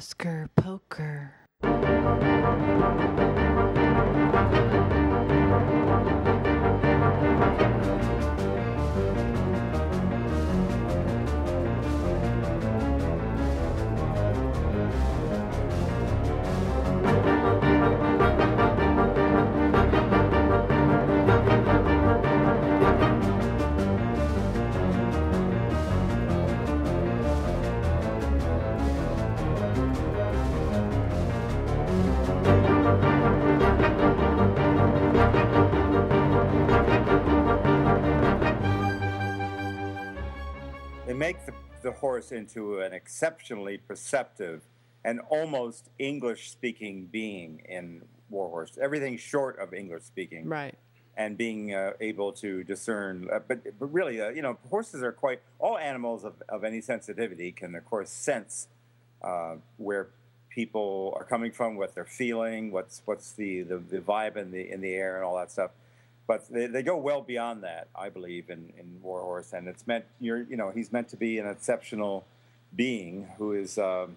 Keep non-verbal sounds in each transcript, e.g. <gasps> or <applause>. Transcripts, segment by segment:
Oscar Poker. They make the, the horse into an exceptionally perceptive and almost English speaking being in Warhorse. Everything short of English speaking. Right. And being uh, able to discern, uh, but, but really, uh, you know, horses are quite, all animals of, of any sensitivity can, of course, sense uh, where people are coming from, what they're feeling, what's, what's the, the, the vibe in the, in the air, and all that stuff but they, they go well beyond that, I believe, in, in Warhorse, and it's meant you're you know he's meant to be an exceptional being who is. Um,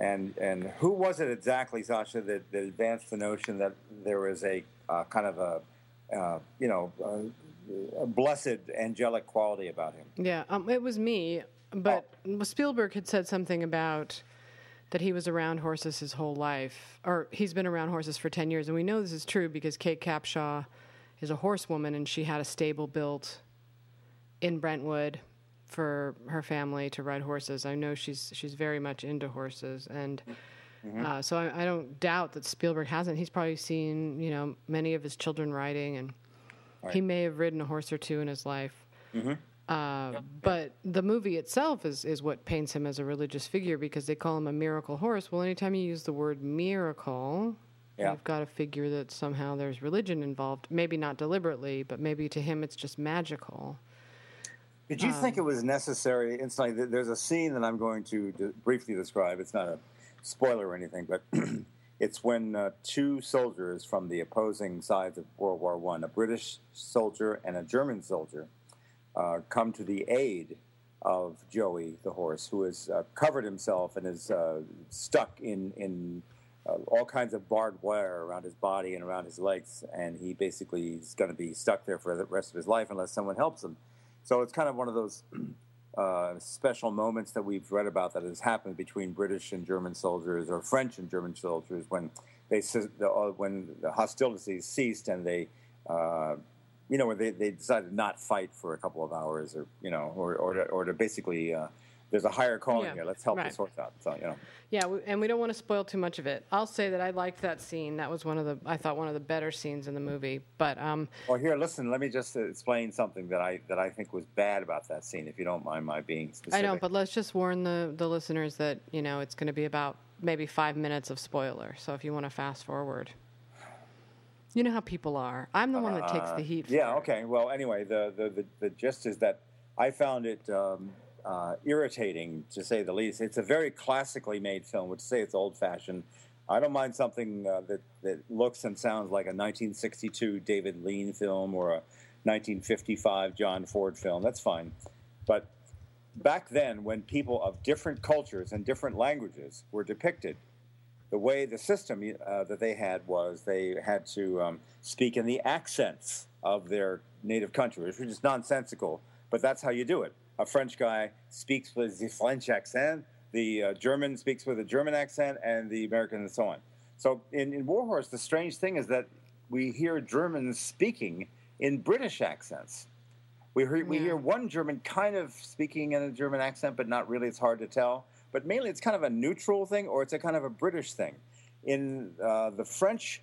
and and who was it exactly, Sasha, that, that advanced the notion that there was a uh, kind of a uh, you know a, a blessed angelic quality about him? Yeah, um, it was me, but Oh. Spielberg had said something about that he was around horses his whole life, or he's been around horses for 10 years. And we know this is true because Kate Capshaw is a horsewoman and she had a stable built in Brentwood for her family to ride horses. I know she's she's very much into horses, and uh, so I, I don't doubt that Spielberg hasn't. He's probably seen you know many of his children riding, and he may have ridden a horse or two in his life. Uh, but the movie itself is, is what paints him as a religious figure because they call him a miracle horse. Well, anytime you use the word miracle, Yeah. you've got to figure that somehow there's religion involved. Maybe not deliberately, but maybe to him it's just magical. Did you think it was necessary? Instantly, th- there's a scene that I'm going to d- briefly describe. It's not a spoiler or anything, but <clears throat> it's when uh, two soldiers from the opposing sides of World War One, a British soldier and a German soldier, uh, come to the aid of Joey the horse, who has uh, covered himself and is uh, stuck in in uh, all kinds of barbed wire around his body and around his legs, and he basically is going to be stuck there for the rest of his life unless someone helps him. So it's kind of one of those <clears throat> uh, special moments that we've read about that has happened between British and German soldiers, or French and German soldiers, when they when the hostilities ceased and they. You know, where they, they decided not fight for a couple of hours, or you know, or or to, or to basically, uh, there's a higher calling Yeah, here. Let's help right. this horse out. So you know, Yeah, we, and we don't want to spoil too much of it. I'll say that I liked that scene. That was one of the I thought one of the better scenes in the movie. But um, Well, here, listen. Let me just explain something that I that I think was bad about that scene. If you don't mind my being specific. I don't. But let's just warn the the listeners that you know it's going to be about maybe five minutes of spoiler. So if you want to fast forward, you know how people are. I'm the one that takes the heat. For Uh, yeah. Okay. Well, anyway, the the, the, the gist is that I found it um, uh, irritating to say the least. It's a very classically made film. Would say it's old fashioned. I don't mind something uh, that that looks and sounds like a 1962 David Lean film or a 1955 John Ford film. That's fine, but back then, when people of different cultures and different languages were depicted, the way the system uh, that they had was they had to um, speak in the accents of their native country, which is nonsensical, but that's how you do it. A French guy speaks with the French accent, the uh, German speaks with a German accent, and the American, and so on. So in, in Warhorse, the strange thing is that we hear Germans speaking in British accents. We hear, we hear one German kind of speaking in a German accent, but not really. It's hard to tell. But mainly, it's kind of a neutral thing, or it's a kind of a British thing. In uh, the French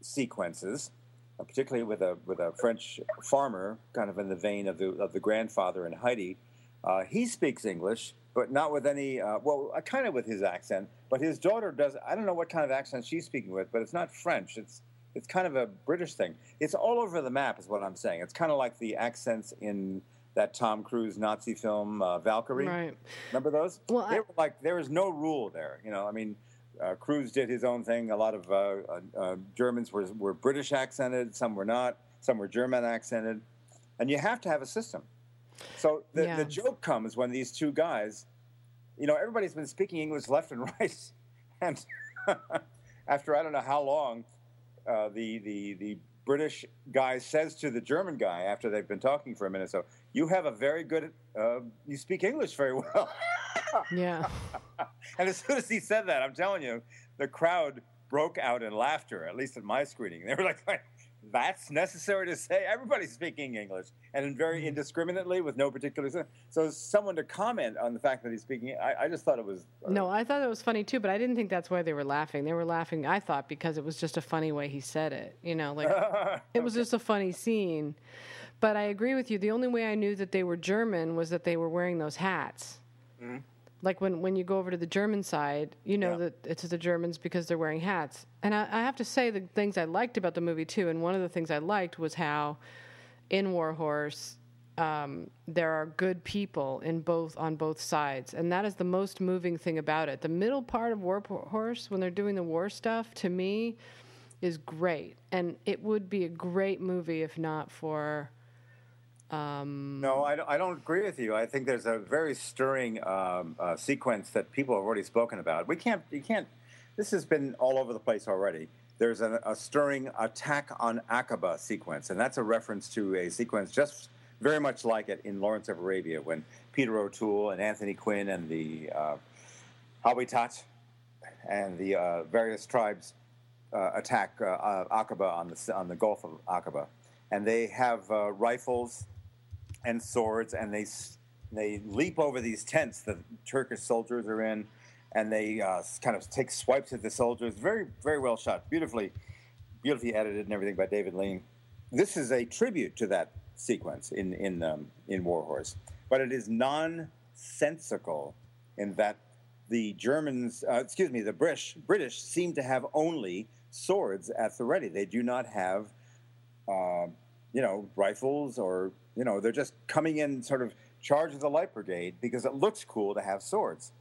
sequences, uh, particularly with a with a French farmer, kind of in the vein of the of the grandfather in Heidi, uh, he speaks English, but not with any. Uh, well, uh, kind of with his accent, but his daughter does. I don't know what kind of accent she's speaking with, but it's not French. It's it's kind of a British thing. It's all over the map, is what I'm saying. It's kind of like the accents in that Tom Cruise Nazi film uh, Valkyrie. Right. Remember those? Well, they I- were like there was no rule there. You know, I mean, uh, Cruise did his own thing. A lot of uh, uh, uh, Germans were were British accented. Some were not. Some were German accented. And you have to have a system. So the, Yeah. the joke comes when these two guys you know, everybody's been speaking English left and <laughs> right, and <laughs> after I don't know how long, uh, the the the British guy says to the German guy after they've been talking for a minute, so you have a very good, uh, you speak English very well. <laughs> yeah. and as soon as he said that, I'm telling you, the crowd broke out in laughter. At least at my screening, they were like, <laughs> "That's necessary to say." Everybody's speaking English, and very mm-hmm. indiscriminately with no particular. Sense. So, someone to comment on the fact that he's speaking, I, I just thought it was. Uh, no, I thought it was funny too, but I didn't think that's why they were laughing. They were laughing, I thought, because it was just a funny way he said it. You know, like <laughs> it was just a funny scene. But I agree with you. The only way I knew that they were German was that they were wearing those hats. Mm-hmm. Like when, when you go over to the German side, you know yeah. that it's the Germans because they're wearing hats. And I, I have to say the things I liked about the movie too. And one of the things I liked was how in Warhorse um, there are good people in both on both sides, and that is the most moving thing about it. The middle part of Warhorse, when they're doing the war stuff, to me, is great, and it would be a great movie if not for um, no, I don't, I don't agree with you. I think there's a very stirring um, uh, sequence that people have already spoken about. We can't, you can't. This has been all over the place already. There's a, a stirring attack on Aqaba sequence, and that's a reference to a sequence just very much like it in Lawrence of Arabia when Peter O'Toole and Anthony Quinn and the uh, Howeitat and the uh, various tribes uh, attack uh, uh, Aqaba on the on the Gulf of Aqaba, and they have uh, rifles and swords, and they they leap over these tents the Turkish soldiers are in, and they uh, kind of take swipes at the soldiers. Very very well shot, beautifully beautifully edited and everything by David Lean. This is a tribute to that sequence in in um, in Warhorse, but it is nonsensical in that the Germans, uh, excuse me, the British British seem to have only swords at the ready. They do not have, uh, you know, rifles or you know, they're just coming in sort of charge of the light brigade because it looks cool to have swords.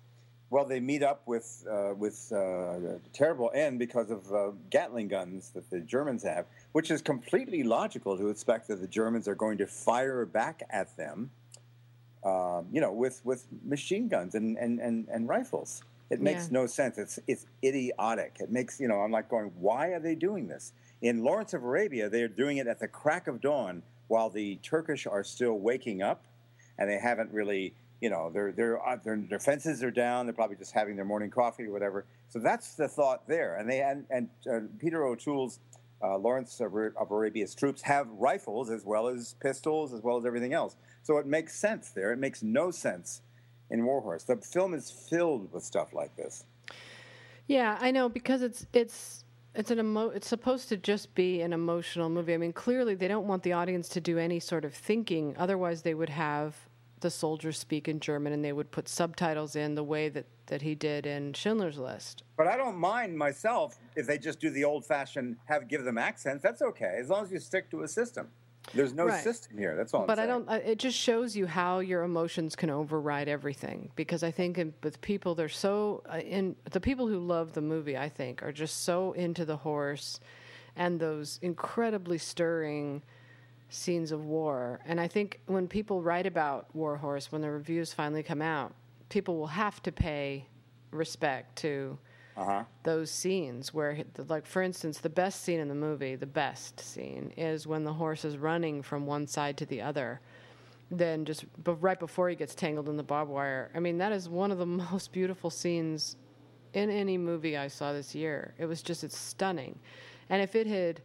Well, they meet up with uh, with uh, a terrible end because of uh, Gatling guns that the Germans have, which is completely logical to expect that the Germans are going to fire back at them, um, you know, with, with machine guns and, and, and, and rifles. It makes yeah. no sense. It's it's idiotic. It makes you know. I'm like going, why are they doing this? In Lawrence of Arabia, they're doing it at the crack of dawn while the Turkish are still waking up and they haven't really, you know, their, their, uh, their defenses are down. They're probably just having their morning coffee or whatever. So that's the thought there. And they and, and uh, Peter O'Toole's uh, Lawrence of, of Arabia's troops have rifles as well as pistols as well as everything else. So it makes sense there. It makes no sense in Warhorse. The film is filled with stuff like this. Yeah, I know because it's it's it's an emo- it's supposed to just be an emotional movie. I mean, clearly they don't want the audience to do any sort of thinking. Otherwise, they would have the soldiers speak in German and they would put subtitles in the way that, that he did in Schindler's List. But I don't mind myself if they just do the old fashioned have give them accents. That's okay as long as you stick to a system. There's no right. system here. That's all. I'm but saying. I don't. It just shows you how your emotions can override everything. Because I think in, with people, they're so uh, in the people who love the movie. I think are just so into the horse and those incredibly stirring scenes of war. And I think when people write about Warhorse, when the reviews finally come out, people will have to pay respect to uh-huh. those scenes where, like, for instance, the best scene in the movie, the best scene, is when the horse is running from one side to the other. Then just but right before he gets tangled in the barbed wire. I mean, that is one of the <laughs> most beautiful scenes in any movie I saw this year. It was just it's stunning. And if it had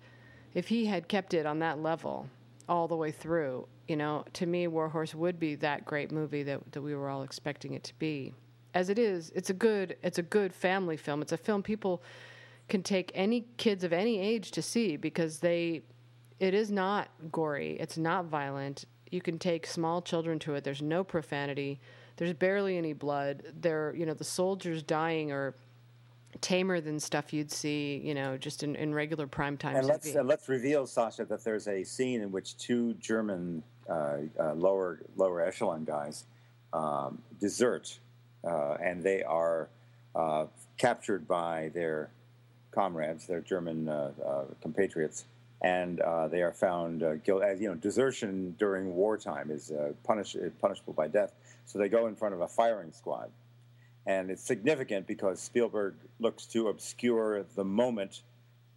if he had kept it on that level all the way through, you know, to me Warhorse would be that great movie that that we were all expecting it to be as it is, it's a good it's a good family film. It's a film people can take any kids of any age to see because they it is not gory, it's not violent. You can take small children to it. There's no profanity. There's barely any blood. There, you know, the soldiers dying are tamer than stuff you'd see, you know, just in, in regular prime time. And let's uh, let's reveal, Sasha, that there's a scene in which two German uh, uh, lower lower echelon guys um, desert Uh, and they are uh, captured by their comrades, their German uh, uh compatriots, and uh, they are found guilty. As you know, desertion during wartime is punish, punishable by death. So they go in front of a firing squad, and it's significant because Spielberg looks to obscure the moment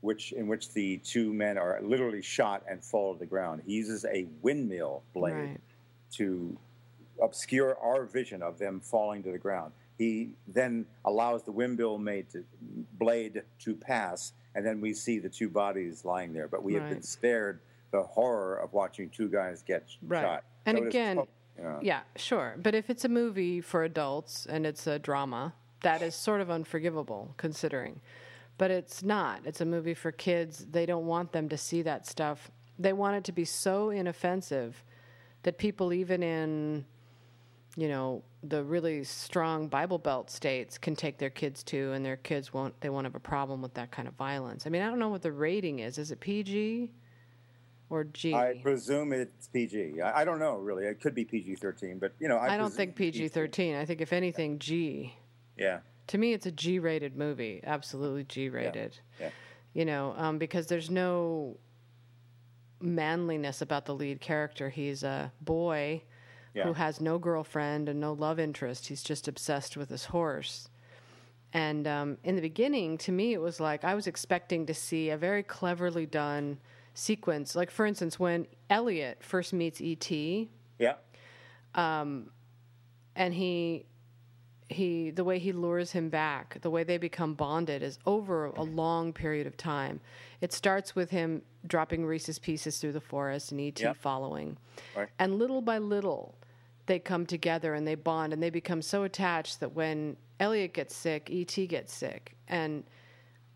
which in which the two men are literally shot and fall to the ground. He uses a windmill blade right. to obscure our vision of them falling to the ground. He then allows the windmill made to, blade to pass, and then we see the two bodies lying there. But we right. have been spared the horror of watching two guys get right. shot. And so again, oh, yeah. yeah, sure. But if it's a movie for adults and it's a drama, that is sort of unforgivable considering. But it's not. It's a movie for kids. They don't want them to see that stuff. They want it to be so inoffensive that people, even in, you know, the really strong Bible Belt states, can take their kids to, and their kids won't. They won't have a problem with that kind of violence. I mean, I don't know what the rating is. Is it PG? or G? I presume it's PG. I, I don't know really. It could be PG thirteen, but you know, I, I don't think PG thirteen. I think if anything, G. Yeah. To me, it's a G rated movie. Absolutely G rated. Yeah. yeah. You know, um, because there's no manliness about the lead character. He's a boy yeah. who has no girlfriend and no love interest. He's just obsessed with his horse. And um, in the beginning, to me, it was like I was expecting to see a very cleverly done sequence. Like for instance, when Elliot first meets E.T. Yeah. Um, and he he the way he lures him back, the way they become bonded is over a long period of time. It starts with him dropping Reese's pieces through the forest and ET following. Right. And little by little they come together and they bond and they become so attached that when Elliot gets sick, ET gets sick. And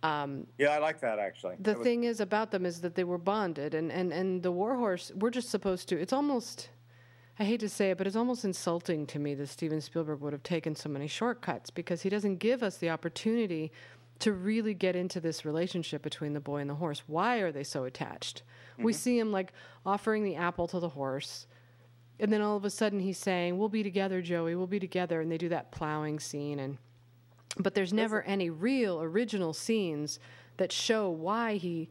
um, yeah, I like that actually. The that was... thing is about them is that they were bonded, and, and, and the Warhorse, we're just supposed to. It's almost, I hate to say it, but it's almost insulting to me that Steven Spielberg would have taken so many shortcuts because he doesn't give us the opportunity to really get into this relationship between the boy and the horse. Why are they so attached? Mm-hmm. We see him like offering the apple to the horse. And then all of a sudden he's saying, We'll be together, Joey, we'll be together. And they do that plowing scene. And but there's never any real original scenes that show why he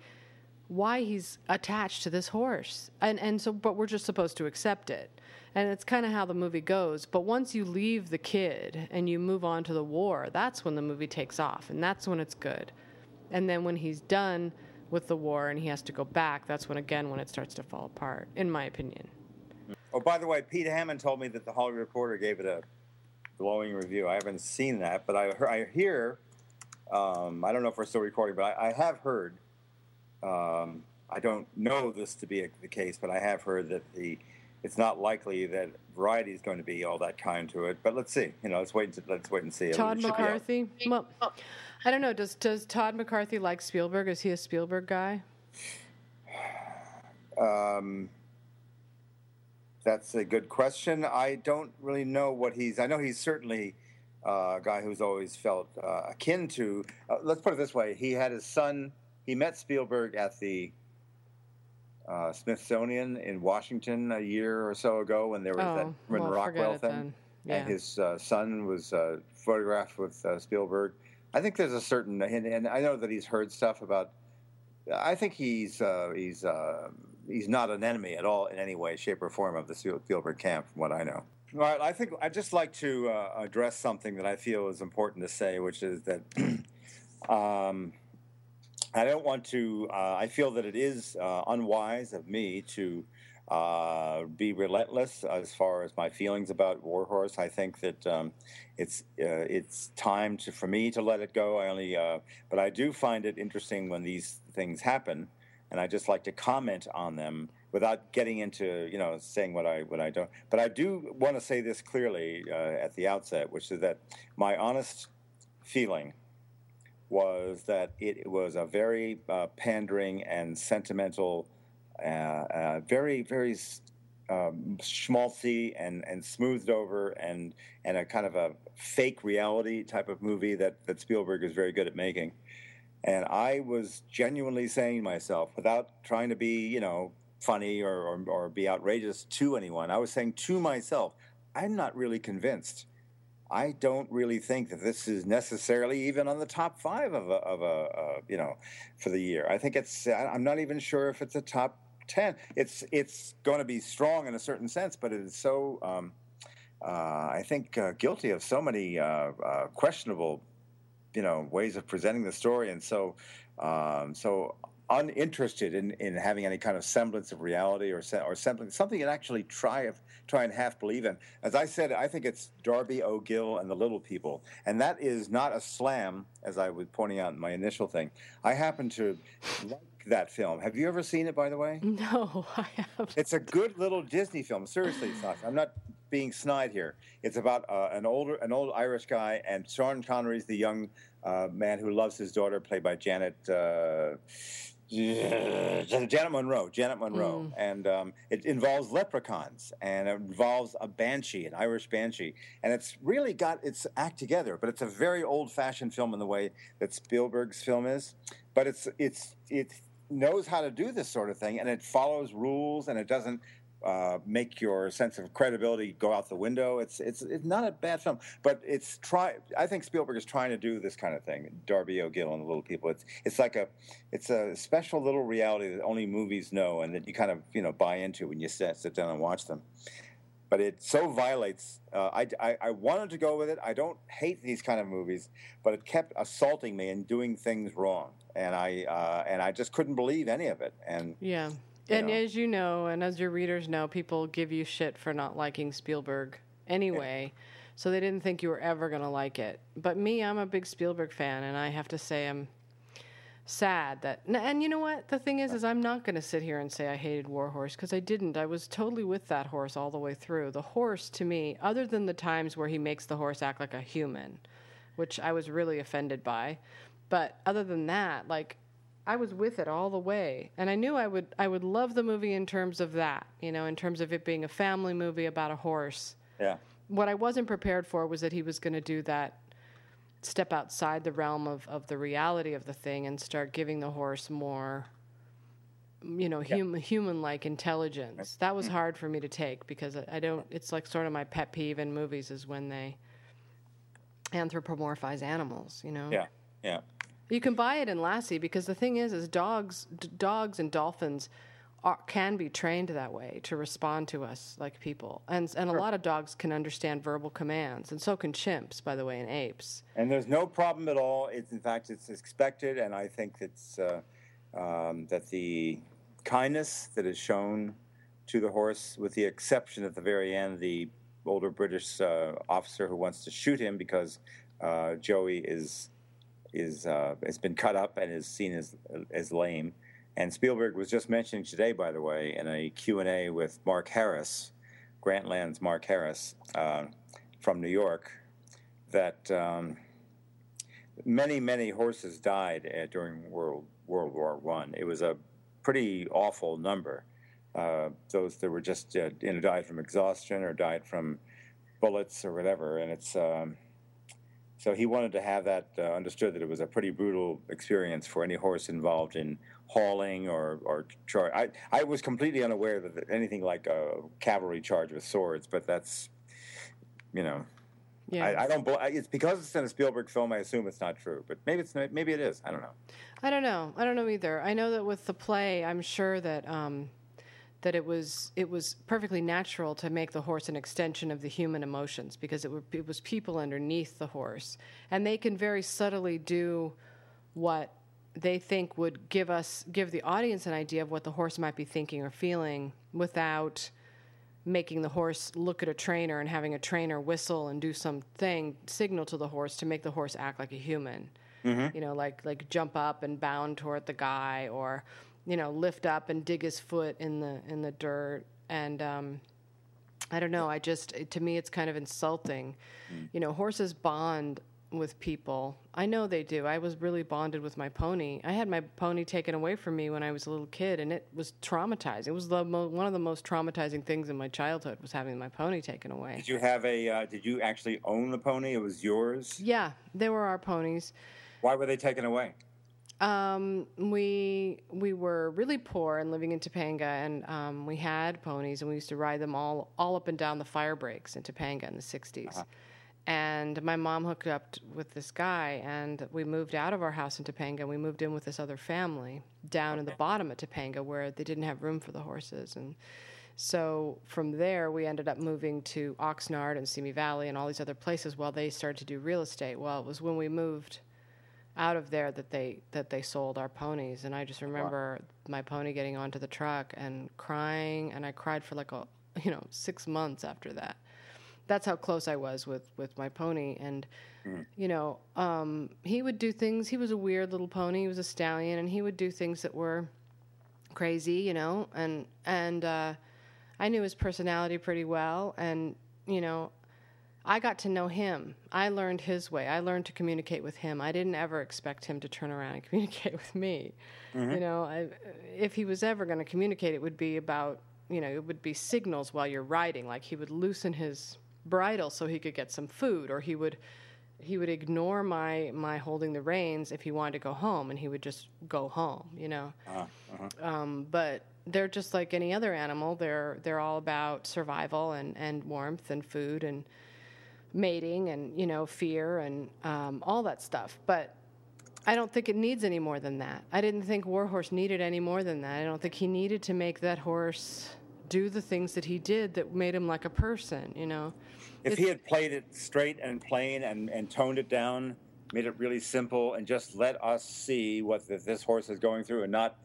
why he's attached to this horse. And and so but we're just supposed to accept it. And it's kind of how the movie goes. But once you leave the kid and you move on to the war that's when the movie takes off and that's when it's good. And then when he's done with the war and he has to go back that's when again when it starts to fall apart in my opinion oh by the way pete hammond told me that the hollywood reporter gave it a glowing review. I haven't seen that, but I, I hear. Um, I don't know if we're still recording, but I, I have heard. Um, I don't know this to be a, the case, but I have heard that the it's not likely that Variety is going to be all that kind to it. But let's see. You know, let's wait. let's wait and see. Todd McCarthy. Well, I don't know. Does does Todd McCarthy like Spielberg? Is he a Spielberg guy? Um, that's a good question. I don't really know what he's. I know he's certainly uh, a guy who's always felt uh, akin to. Uh, let's put it this way: he had his son. He met Spielberg at the uh, Smithsonian in Washington a year or so ago when there was oh, that when well, Rockwell thing, yeah. and his uh, son was uh, photographed with Spielberg. I think there's a certain, and, and, I know that he's heard stuff about. I think he's he's he's not an enemy at all in any way, shape, or form of the Spielberg camp, from what I know. All right, I think I'd just like to uh, address something that I feel is important to say, which is that <clears throat> um, I don't want to. Uh, I feel that it is uh, unwise of me to uh, be relentless as far as my feelings about Warhorse. I think that um, it's uh, it's time to, for me to let it go. I only, uh, but I do find it interesting when these things happen and I just like to comment on them without getting into you know saying what I what I don't. But I do want to say this clearly uh, at the outset, which is that my honest feeling was that it was a very uh, pandering and sentimental, uh, uh very very um, schmaltzy and, and smoothed over and and a kind of a fake reality type of movie that, that Spielberg is very good at making. And I was genuinely saying to myself, without trying to be, you know, funny or, or, or, be outrageous to anyone, I was saying to myself, I'm not really convinced. I don't really think that this is necessarily even on the top five of a, of a uh, you know, for the year. I think it's, I'm not even sure if it's a top 10. It's, it's going to be strong in a certain sense, but it is so, um, I think, guilty of so many questionable, you know, ways of presenting the story, and so um, so uninterested in, in having any kind of semblance of reality or or something something you actually try of try and half believe in. As I said, I think it's Darby O'Gill and the Little People, and that is not a slam, as I was pointing out in my initial thing. I happen to like that film. Have you ever seen it, by the way? <laughs> No, I haven't. It's a good little Disney film. Seriously, Sasha. I'm not being snide here. It's about uh, an older, an old Irish guy, and Sean Connery's the young uh, man who loves his daughter, played by Janet. Uh, Janet Munro, Janet Munro, mm. and um, it involves leprechauns and it involves a banshee, an Irish banshee, and it's really got its act together. But it's a very old-fashioned film in the way that Spielberg's film is. But it's it's it knows how to do this sort of thing, and it follows rules, and it doesn't uh, make your sense of credibility go out the window. It's it's it's not a bad film, but it's try. I think Spielberg is trying to do this kind of thing. Darby O'Gill and the Little People. It's it's like a it's a special little reality that only movies know, and that you kind of you know buy into when you sit sit down and watch them. But it so violates. Uh, I, I, I wanted to go with it. I don't hate these kind of movies, but it kept assaulting me and doing things wrong, and I uh, and I just couldn't believe any of it. And yeah, and know. as you know, and as your readers know, people give you shit for not liking Spielberg anyway. Yeah. So they didn't think you were ever going to like it. But me, I'm a big Spielberg fan, and I have to say I'm sad that. And you know what? The thing is, is I'm not going to sit here and say I hated Warhorse because I didn't. I was totally with that horse all the way through. The horse, to me, other than the times where he makes the horse act like a human, which I was really offended by, but other than that, like I was with it all the way, and I knew I would I would love the movie in terms of that, you know, in terms of it being a family movie about a horse. Yeah. What I wasn't prepared for was that he was going to do that, step outside the realm of of the reality of the thing and start giving the horse more, you know, hum, yeah. human like intelligence. That was mm-hmm. hard for me to take because I, I don't. It's like sort of my pet peeve in movies is when they anthropomorphize animals. You know. Yeah. Yeah. You can buy it in Lassie because the thing is, is dogs, d- dogs and dolphins are, can be trained that way to respond to us like people, and and a lot of dogs can understand verbal commands, and so can chimps, by the way, and apes. And there's no problem at all. It's in fact it's expected, and I think it's uh, um, that the kindness that is shown to the horse, with the exception at the very end, the older British uh, officer who wants to shoot him because uh, Joey is is uh, has been cut up and is seen as as lame. And Spielberg was just mentioning today, by the way, in a Q&A with Mark Harris, Grantland's Mark Harris uh, from New York, that um, many, many horses died uh, during World, World War One. It was a pretty awful number. Uh, those that were just uh, you know, died from exhaustion or died from bullets or whatever. And it's... Um, so he wanted to have that uh, understood that it was a pretty brutal experience for any horse involved in hauling or or charge. I I was completely unaware that anything like a cavalry charge with swords, but that's you know. Yeah. I, I don't. It's because it's in a Spielberg film. I assume it's not true, but maybe it's maybe it is. I don't know. I don't know. I don't know either. I know that with the play, I'm sure that um, that it was it was perfectly natural to make the horse an extension of the human emotions because it, were, it was people underneath the horse and they can very subtly do what they think would give us give the audience an idea of what the horse might be thinking or feeling without making the horse look at a trainer and having a trainer whistle and do something signal to the horse to make the horse act like a human mm-hmm. you know like like jump up and bound toward the guy or you know, lift up and dig his foot in the in the dirt. And um, I don't know. I just to me, it's kind of insulting. Mm. You know, horses bond with people. I know they do. I was really bonded with my pony. I had my pony taken away from me when I was a little kid, and it was traumatizing. It was the mo- one of the most traumatizing things in my childhood was having my pony taken away. Did you have a? Uh, did you actually own the pony? It was yours. Yeah, they were our ponies. Why were they taken away? Um, we we were really poor and living in Topanga, and um, we had ponies, and we used to ride them all all up and down the fire breaks in Topanga in the '60s. Uh-huh. And my mom hooked up t- with this guy, and we moved out of our house in Topanga, and we moved in with this other family down okay. in the bottom of Topanga, where they didn't have room for the horses, and So from there, we ended up moving to Oxnard and Simi Valley and all these other places while they started to do real estate. Well, it was when we moved out of there that they that they sold our ponies, and I just remember wow. my pony getting onto the truck and crying, and I cried for like a <laughs> you know six months after that. That's how close I was with with my pony, and mm. you know um, he would do things. He was a weird little pony. He was a stallion, and he would do things that were crazy, you know, and and. Uh, I knew his personality pretty well, and you know, I got to know him. I learned his way. I learned to communicate with him. I didn't ever expect him to turn around and <laughs> communicate with me. Mm-hmm. You know, I, if he was ever going to communicate, it would be about you know, it would be signals while you're riding. Like he would loosen his bridle so he could get some food, or he would he would ignore my my holding the reins if he wanted to go home, and he would just go home. You know, uh-huh. Uh-huh. Um, but they're just like any other animal. They're they're all about survival and, and warmth and food and mating and you know fear and um, all that stuff. But I don't think it needs any more than that. I didn't think Warhorse needed any more than that. I don't think he needed to make that horse do the things that he did that made him like a person. You know, if it's, he had played it straight and plain and, and toned it down, made it really simple, and just let us see what the, this horse is going through, and not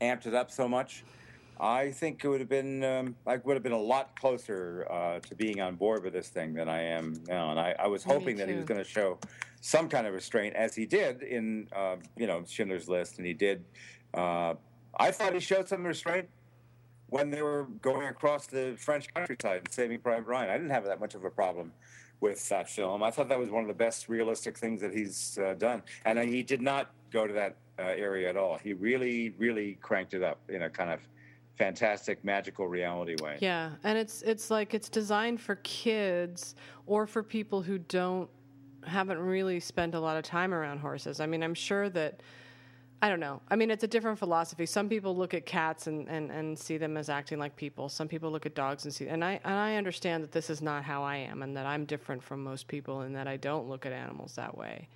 amped it up so much I think it would have been um, I would have been a lot closer uh, to being on board with this thing than I am now, and I, I was hoping that he was going to show some kind of restraint, as he did in uh, you know Schindler's List, and he did. Uh, I thought he showed some restraint when they were going across the French countryside and Saving Private Ryan. I didn't have that much of a problem with that film. I thought that was one of the best realistic things that he's uh, done, and he did not go to that uh, area at all. He really, really cranked it up in a kind of fantastic magical reality way. Yeah, and it's it's like it's designed for kids or for people who don't haven't really spent a lot of time around horses. I mean, I'm sure that I don't know. I mean, it's a different philosophy. Some people look at cats and, and, and see them as acting like people. Some people look at dogs and see and I and I understand that this is not how I am and that I'm different from most people and that I don't look at animals that way.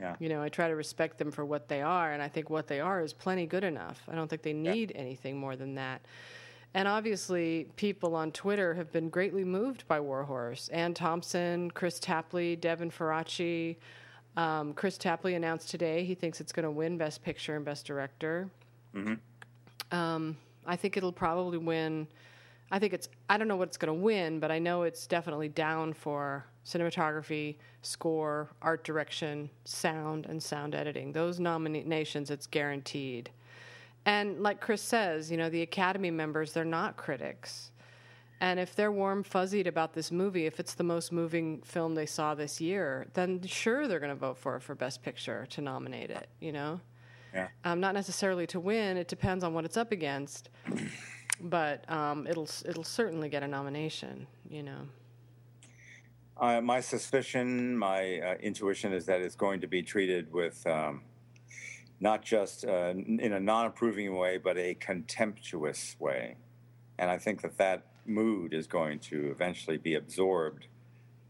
Yeah. You know, I try to respect them for what they are, and I think what they are is plenty good enough. I don't think they need yeah. anything more than that. And obviously, people on Twitter have been greatly moved by Warhorse. Anne Thompson, Kris Tapley, Devin Faraci. Um, Kris Tapley announced today he thinks it's going to win Best Picture and Best Director. Mm-hmm. Um, I think it'll probably win. I think it's. I don't know what it's going to win, but I know it's definitely down for cinematography, score, art direction, sound, and sound editing. Those nominations, it's guaranteed. And like Kris says, you know, the Academy members, they're not critics. And if they're warm fuzzied about this movie, if it's the most moving film they saw this year, then sure they're going to vote for it for Best Picture to nominate it, you know? Yeah. Um, not necessarily to win, it depends on what it's up against. But um, it'll it'll certainly get a nomination, you know. Uh, my suspicion, my uh, intuition is that it's going to be treated with um, not just uh, in a non approving way, but a contemptuous way. And I think that that mood is going to eventually be absorbed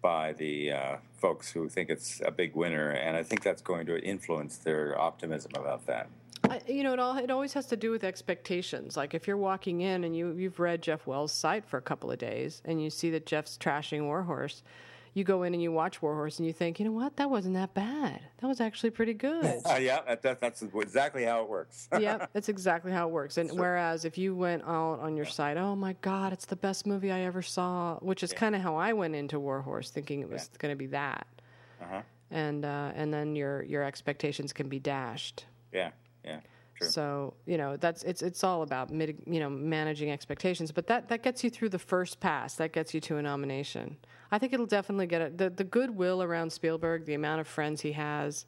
by the uh, folks who think it's a big winner. And I think that's going to influence their optimism about that. You know, it all it always has to do with expectations. Like if you're walking in and you you've read Jeff Wells' site for a couple of days and you see that Jeff's trashing Warhorse, you go in and you watch Warhorse and you think, you know what, that wasn't that bad. That was actually pretty good. <laughs> Uh, yeah, that, that's exactly how it works. <laughs> yeah, that's exactly how it works. And sure. whereas if you went out on your yeah. site, oh my God, it's the best movie I ever saw, which is yeah. kind of how I went into Warhorse, thinking it was yeah. going to be that. Uh-huh. And uh, and then your your expectations can be dashed. Yeah, yeah. True. So you know that's it's it's all about mitig- you know managing expectations, but that that gets you through the first pass. That gets you to a nomination. I think it'll definitely get it. The the goodwill around Spielberg, the amount of friends he has,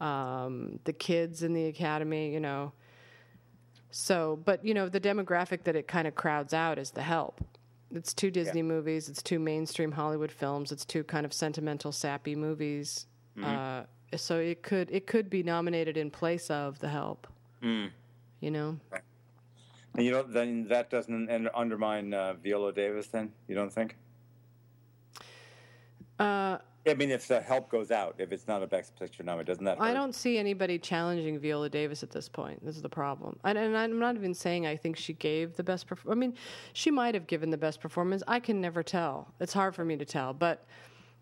um, the kids in the academy, you know. So, but you know, the demographic that it kind of crowds out is the help. It's two Disney yeah. movies. It's two mainstream Hollywood films. It's two kind of sentimental, sappy movies. Mm-hmm. Uh, so it could it could be nominated in place of The Help. Mm. You know. And you know, then that doesn't undermine uh, Viola Davis. Then you don't think? Uh, I mean, if the help goes out, if it's not a Best Picture nominee, doesn't that? I don't see anybody challenging Viola Davis at this point. This is the problem. And, and I'm not even saying I think she gave the best. Perf- I mean, she might have given the best performance. I can never tell. It's hard for me to tell, but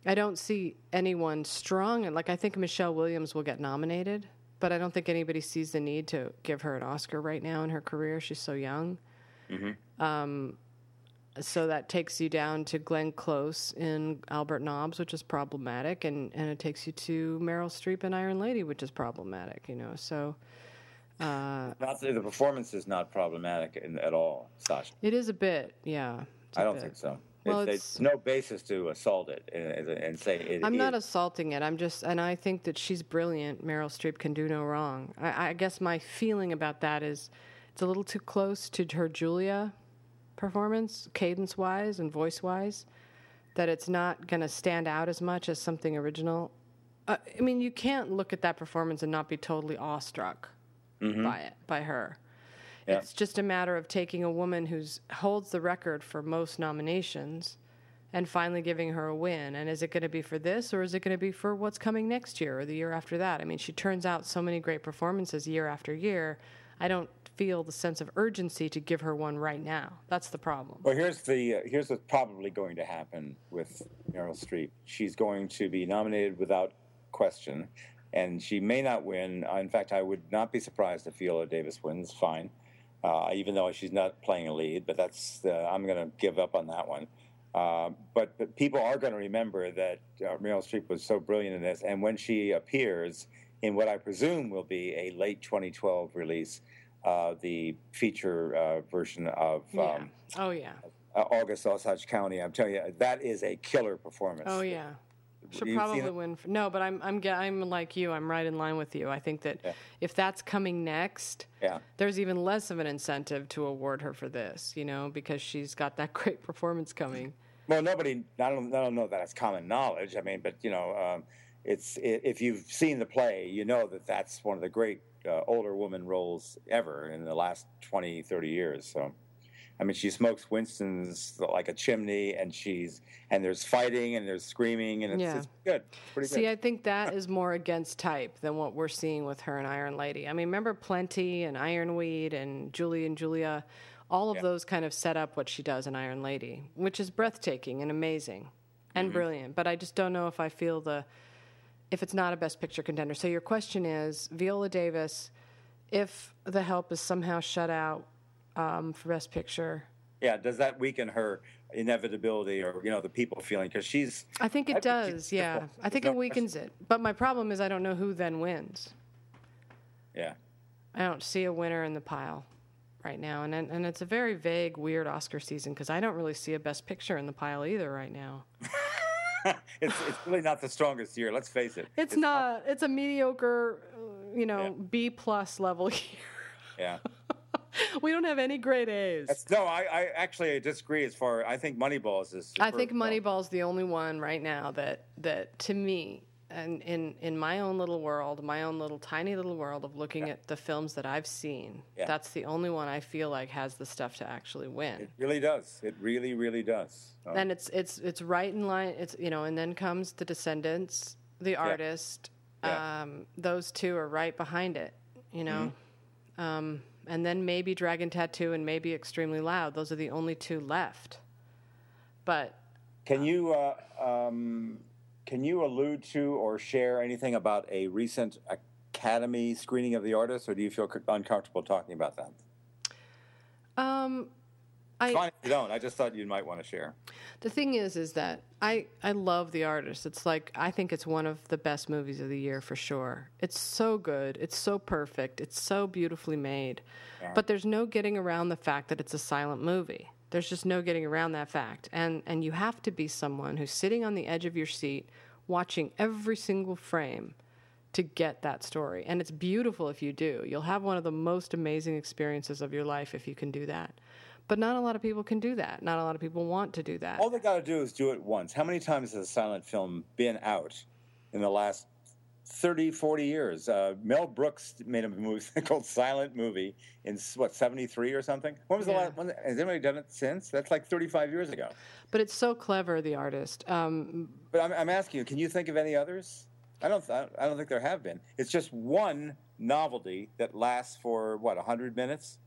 I don't see anyone strong. And like I think Michelle Williams will get nominated, but I don't think anybody sees the need to give her an Oscar right now in her career. She's so young. Um, so that takes you down to Glenn Close in Albert Nobbs, which is problematic, and, and it takes you to Meryl Streep in Iron Lady, which is problematic. You know, so uh, Not the performance is not problematic in, at all, Sasha. it is a bit, yeah. I don't bit. think so. Well, It's- it's- there's no basis to assault it and, and say it. I'm not assaulting it. I'm just, and I think that she's brilliant. Meryl Streep can do no wrong. I, I guess my feeling about that is it's a little too close to her Julia performance, cadence wise and voice wise, that it's not going to stand out as much as something original. Uh, I mean, you can't look at that performance and not be totally awestruck by it, by her. Yeah. It's just a matter of taking a woman who's holds the record for most nominations and finally giving her a win. And is it going to be for this or is it going to be for what's coming next year or the year after that? I mean, she turns out so many great performances year after year. I don't feel the sense of urgency to give her one right now. That's the problem. Well, here's the uh, here's what's probably going to happen with Meryl Streep. She's going to be nominated without question, and she may not win. Uh, In fact, I would not be surprised if Viola Davis wins. Fine, uh, even though she's not playing a lead, but that's uh, I'm going to give up on that one. Uh, but, but people are going to remember that uh, Meryl Streep was so brilliant in this, and when she appears in what I presume will be a late 2012 release, uh, the feature uh, version of Yeah. um, Oh, yeah. uh, August Osage County. I'm telling you, that is a killer performance. Oh, yeah. Seen probably win. For, no, but I'm I'm I'm like you. I'm right in line with you. I think that Yeah. if that's coming next, Yeah. there's even less of an incentive to award her for this. You know, because she's got that <laughs> great performance coming. Well, nobody. I don't. I don't know that it's common knowledge. I mean, but you know, um, it's i if you've seen the play, you know that that's one of the great uh, older woman roles ever in the last 20, 30 years. So, I mean, she smokes Winston's like a chimney, and she's and there's fighting and there's screaming, and it's, Yeah. it's good. It's See, good. I think that is more against type than what we're seeing with her and Iron Lady. I mean, remember Plenty and Ironweed and Julie and Julia? All of Yeah. those kind of set up what she does in Iron Lady, which is breathtaking and amazing and Mm-hmm. brilliant. But I just don't know if I feel the if it's not a Best Picture contender. So your question is Viola Davis, if The Help is somehow shut out um, for Best Picture. yeah. Does that weaken her inevitability, or you know, the people feeling because she's I think it she's does, yeah. I think There's it no weakens it. But my problem is I don't know who then wins. yeah. I don't see a winner in the pile right now, and and, it's a very vague, weird Oscar season because I don't really see a Best Picture in the pile either right now. <laughs> it's it's really not the strongest year. Let's face it. It's, not. It's a mediocre, uh, you know, Yeah. B plus level <laughs> year. Yeah. <laughs> we don't have any great A's. That's, no, I, I actually disagree. As far I think Moneyball is. I think Moneyball's the only one right now that that to me and in in my own little world, my own little tiny little world of looking at the films that I've seen, Yeah. that's the only one I feel like has the stuff to actually win. It really does. It really, really does. Um, and it's it's it's right in line. It's you know, and then comes the Descendants, the artist. Yeah. Um, those two are right behind it. You know, Mm-hmm. um, and then maybe Dragon Tattoo and maybe Extremely Loud. Those are the only two left. But can you uh, um, can you allude to or share anything about a recent Academy screening of the artist, or do you feel uncomfortable talking about that? um, I Fine if you don't. I just thought you might want to share. The thing is, is that I I love the artist. It's like I think it's one of the best movies of the year for sure. It's so good. It's so perfect. It's so beautifully made. But there's no getting around the fact that it's a silent movie. There's just no getting around that fact. And and you have to be someone who's sitting on the edge of your seat, watching every single frame to get that story. And it's beautiful if you do. You'll have one of the most amazing experiences of your life if you can do that. But not a lot of people can do that. Not a lot of people want to do that. All they got to do is do it once. How many times has a silent film been out in the last 30, 40 years. Uh, Mel Brooks made a movie <laughs> called Silent Movie in what 73 or something. When was the Yeah. last? When, has anybody done it since? That's like 35 years ago. But it's so clever, the artist. Um, But I'm, I'm asking you, can you think of any others? I don't. I don't think there have been. It's just one novelty that lasts for what 100 minutes,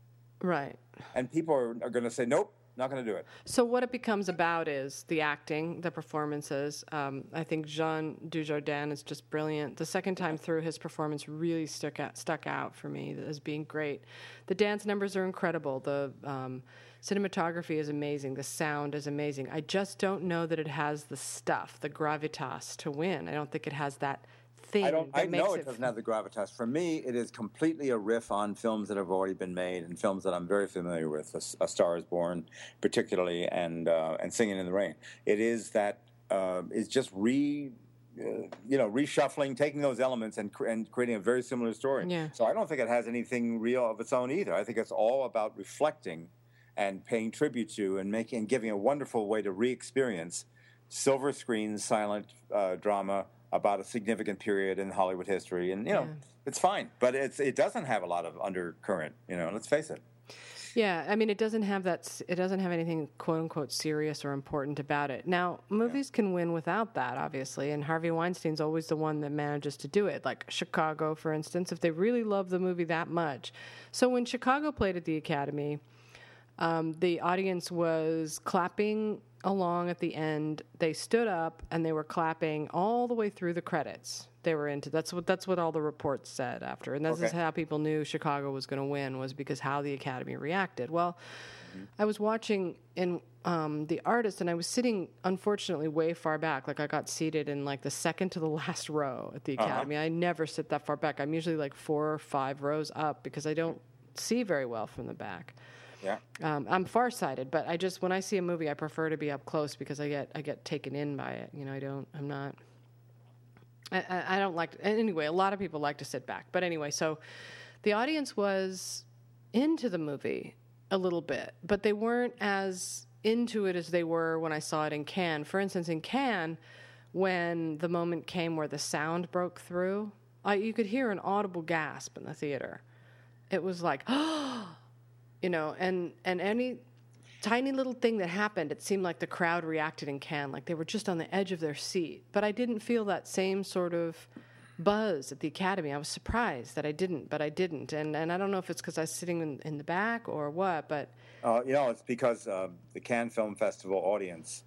right. and people are, are going to say, "Nope, not going to do it." So what it becomes about is the acting, the performances. Um, I think Jean Dujardin is just brilliant. The second time through, his performance really stuck out, stuck out for me as being great. The dance numbers are incredible. The um, cinematography is amazing. The sound is amazing. I just don't know that it has the stuff, the gravitas to win. I don't think it has that thing I don't. I know it. it doesn't have the gravitas. For me, it is completely a riff on films that have already been made and films that I'm very familiar with. A, a Star Is Born, particularly, and uh, and Singing in the Rain. It is that. Uh, it's just re. Uh, you know, reshuffling, taking those elements and, and creating a very similar story. Yeah. So I don't think it has anything real of its own either. I think it's all about reflecting and paying tribute to and making and giving a wonderful way to re-experience silver screen silent uh, drama about a significant period in Hollywood history, and you know Yeah. it's fine, but it's it doesn't have a lot of undercurrent. You know, let's face it. Yeah, I mean, it doesn't have that. It doesn't have anything "quote unquote" serious or important about it. Now, movies can win without that, obviously, and Harvey Weinstein's always the one that manages to do it. Like Chicago, for instance, if they really love the movie that much. So when Chicago played at the Academy, um, the audience was clapping along at the end. They stood up and they were clapping all the way through the credits. They were into that's what that's what all the reports said after, and this is how people knew Chicago was going to win was because how the Academy reacted. Well, I was watching in um, the artist, and I was sitting unfortunately way far back. Like I got seated in like the second to the <laughs> last row at the Academy. I never sit that far back. I'm usually like four or five rows up because I don't see very well from the back. Yeah. Um, I'm farsighted, but I just when I see a movie, I prefer to be up close because I get I get taken in by it. You know, I don't. I'm not. I, I, don't like. Anyway, a lot of people like to sit back, but anyway, so the audience was into the movie a little bit, but they weren't as into it as they were when I saw it in Cannes. For instance, in Cannes, when the moment came where the sound broke through, I, you could hear an audible gasp in the theater. It was like, <gasps> you know, and and any tiny little thing that happened, it seemed like the crowd reacted in Cannes, like they were just on the edge of their seat. But I didn't feel that same sort of buzz at the Academy. I was surprised that I didn't, but I didn't, and and I don't know if it's because I was sitting in, in the back or what, but Uh, you know, it's because uh, the Cannes Film Festival audience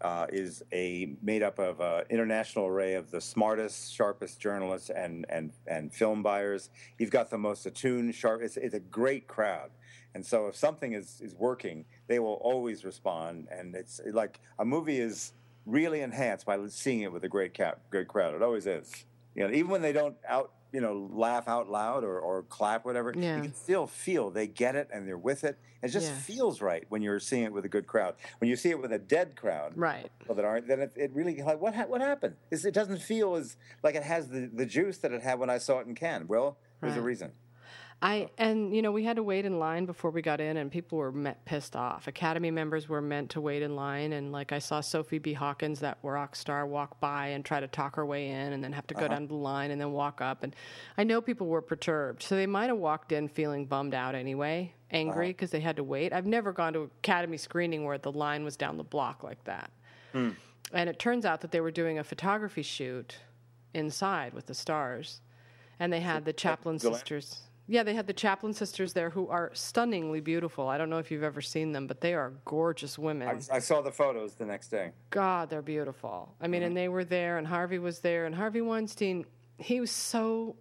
uh, is a made up of an international array of the smartest, sharpest journalists and and and film buyers. You've got the most attuned, sharp. It's, it's a great crowd, and so if something is is working, they will always respond. And it's like a movie is really enhanced by seeing it with a great cap, great crowd. It always is. You know, even when they don't out. You know, laugh out loud or, or clap, whatever. Yeah. You can still feel they get it and they're with it. It just Yeah. feels right when you're seeing it with a good crowd. When you see it with a dead crowd, right. people that aren't, then it, it really like what ha- what happened? It's, it doesn't feel as like it has the, the juice that it had when I saw it in Cannes. Well, there's a reason. I and you know we had to wait in line before we got in, and people were met, pissed off. Academy members were meant to wait in line, and like I saw Sophie B. Hawkins, that rock star, walk by and try to talk her way in, and then have to go down the line and then walk up. And I know people were perturbed, so they might have walked in feeling bummed out anyway, angry because they had to wait. I've never gone to Academy screening where the line was down the block like that. And it turns out that they were doing a photography shoot inside with the stars, and they had the Chaplin sisters. Yeah, they had the Chaplin sisters there who are stunningly beautiful. I don't know if you've ever seen them, but they are gorgeous women. I, I saw the photos the next day. God, they're beautiful. I mean, and they were there, and Harvey was there, and Harvey Weinstein, he was so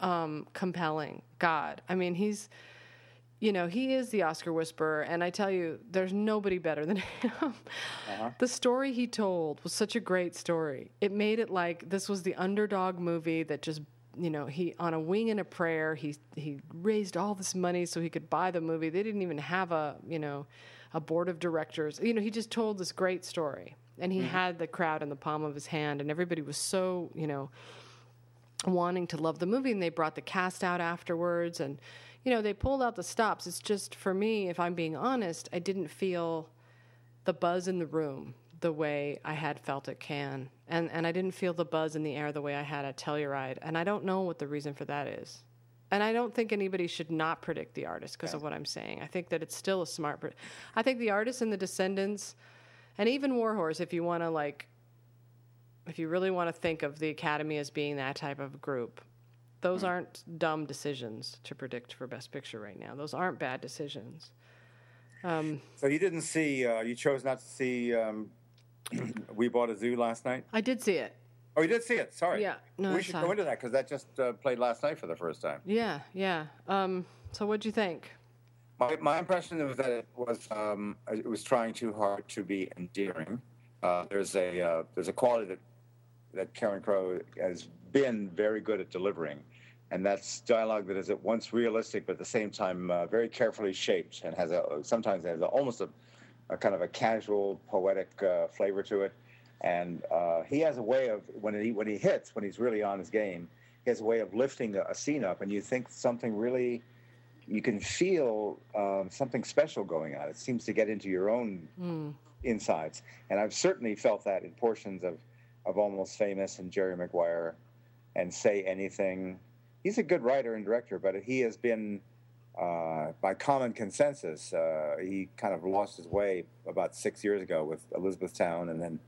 um, compelling. God, I mean, he's, you know, he is the Oscar whisperer, and I tell you, there's nobody better than <laughs> him. The story he told was such a great story. It made it like this was the underdog movie that just. You know, he on a wing and a prayer, he he raised all this money so he could buy the movie. They didn't even have a you know, a board of directors. You know, he just told this great story, and he mm-hmm. had the crowd in the palm of his hand, and everybody was so you know wanting to love the movie and they brought the cast out afterwards. And you know they pulled out the stops. It's just for me if i'm being honest i didn't feel the buzz in the room the way I had felt at Cannes. and and I didn't feel the buzz in the air the way I had at Telluride, and I don't know what the reason for that is. And I don't think anybody should not predict the artist because of what I'm saying. I think that it's still a smart. Pre- I think the artist and the Descendants, and even Warhorse, if you want to like, if you really want to think of the Academy as being that type of group, those aren't dumb decisions to predict for Best Picture right now. Those aren't bad decisions. Um, So you didn't see, uh, you chose not to see um, We Bought a Zoo last night? I did see it. Oh, you did see it. Sorry. Yeah, no, we should go into that because that just uh, played last night for the first time. Yeah, yeah. Um, so what'd you think? My, my impression was that it was um, it was trying too hard to be endearing. Uh, there's a uh, there's a quality that that Cameron Crowe has been very good at delivering, and that's dialogue that is at once realistic but at the same time uh, very carefully shaped and has a sometimes has a, almost a, a kind of a casual poetic uh, flavor to it. And uh, he has a way of when he when he hits when he's really on his game, he has a way of lifting a, a scene up, and you think something really you can feel um, something special going on. It seems to get into your own Mm. insides, and I've certainly felt that in portions of of Almost Famous and Jerry Maguire, and Say Anything. He's a good writer and director, but he has been, uh, by common consensus, uh, he kind of lost his way about six years ago with Elizabethtown, and then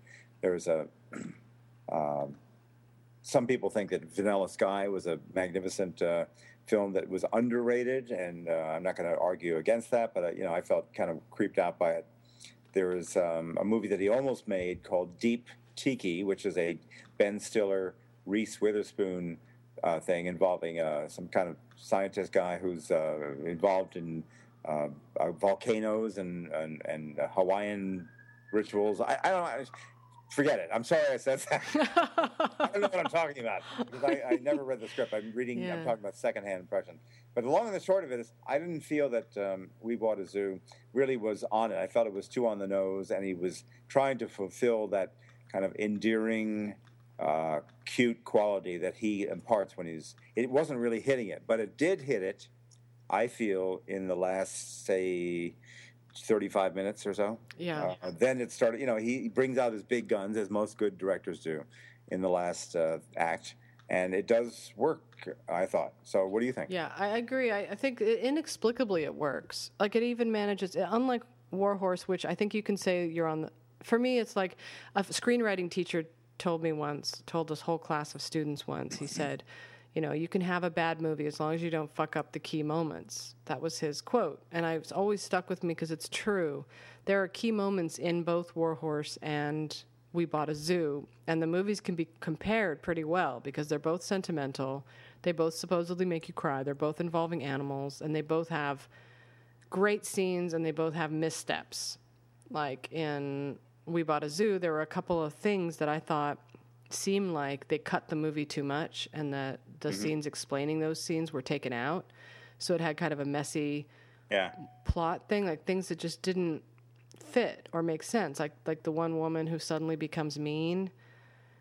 there was a. <clears throat> um, some people think that Vanilla Sky was a magnificent uh, film that was underrated, and uh, I'm not going to argue against that. But uh, you know, I felt kind of creeped out by it. There was um, a movie that he almost made called Deep Tiki, which is a Ben Stiller, Reese Witherspoon uh, thing involving uh, some kind of scientist guy who's uh, involved in uh, uh, volcanoes and and, and uh, Hawaiian rituals. I, I don't know. Forget it. I'm sorry I said that. <laughs> I don't know what I'm talking about because I, I never read the script. I'm reading. I'm Yeah. talking about secondhand impressions. But the long and the short of it is, I didn't feel that um, We Bought a Zoo really was on it. I felt it was too on the nose, and he was trying to fulfill that kind of endearing, uh, cute quality that he imparts when he's. It wasn't really hitting it, but it did hit it. I feel in the last say. 35 minutes or so. Yeah. Uh, then it started, you know, he brings out his big guns, as most good directors do, in the last uh, act. And it does work, I thought. So, what do you think? Yeah, I agree. I, I think it, inexplicably it works. Like it even manages, unlike Warhorse, which I think you can say you're on the. For me, it's like a screenwriting teacher told me once, told this whole class of students once. He said, "You know, you can have a bad movie as long as you don't fuck up the key moments." That was his quote, and I was always stuck with me because it's true. There are key moments in both Warhorse and we bought a zoo and the movies can be compared pretty well because they're both sentimental they both supposedly make you cry they're both involving animals and they both have great scenes and they both have missteps like in we bought a zoo there were a couple of things that i thought seemed like they cut the movie too much and that the mm-hmm. scenes explaining those scenes were taken out so it had kind of a messy Yeah. plot thing, like things that just didn't fit or make sense. Like like the one woman who suddenly becomes mean.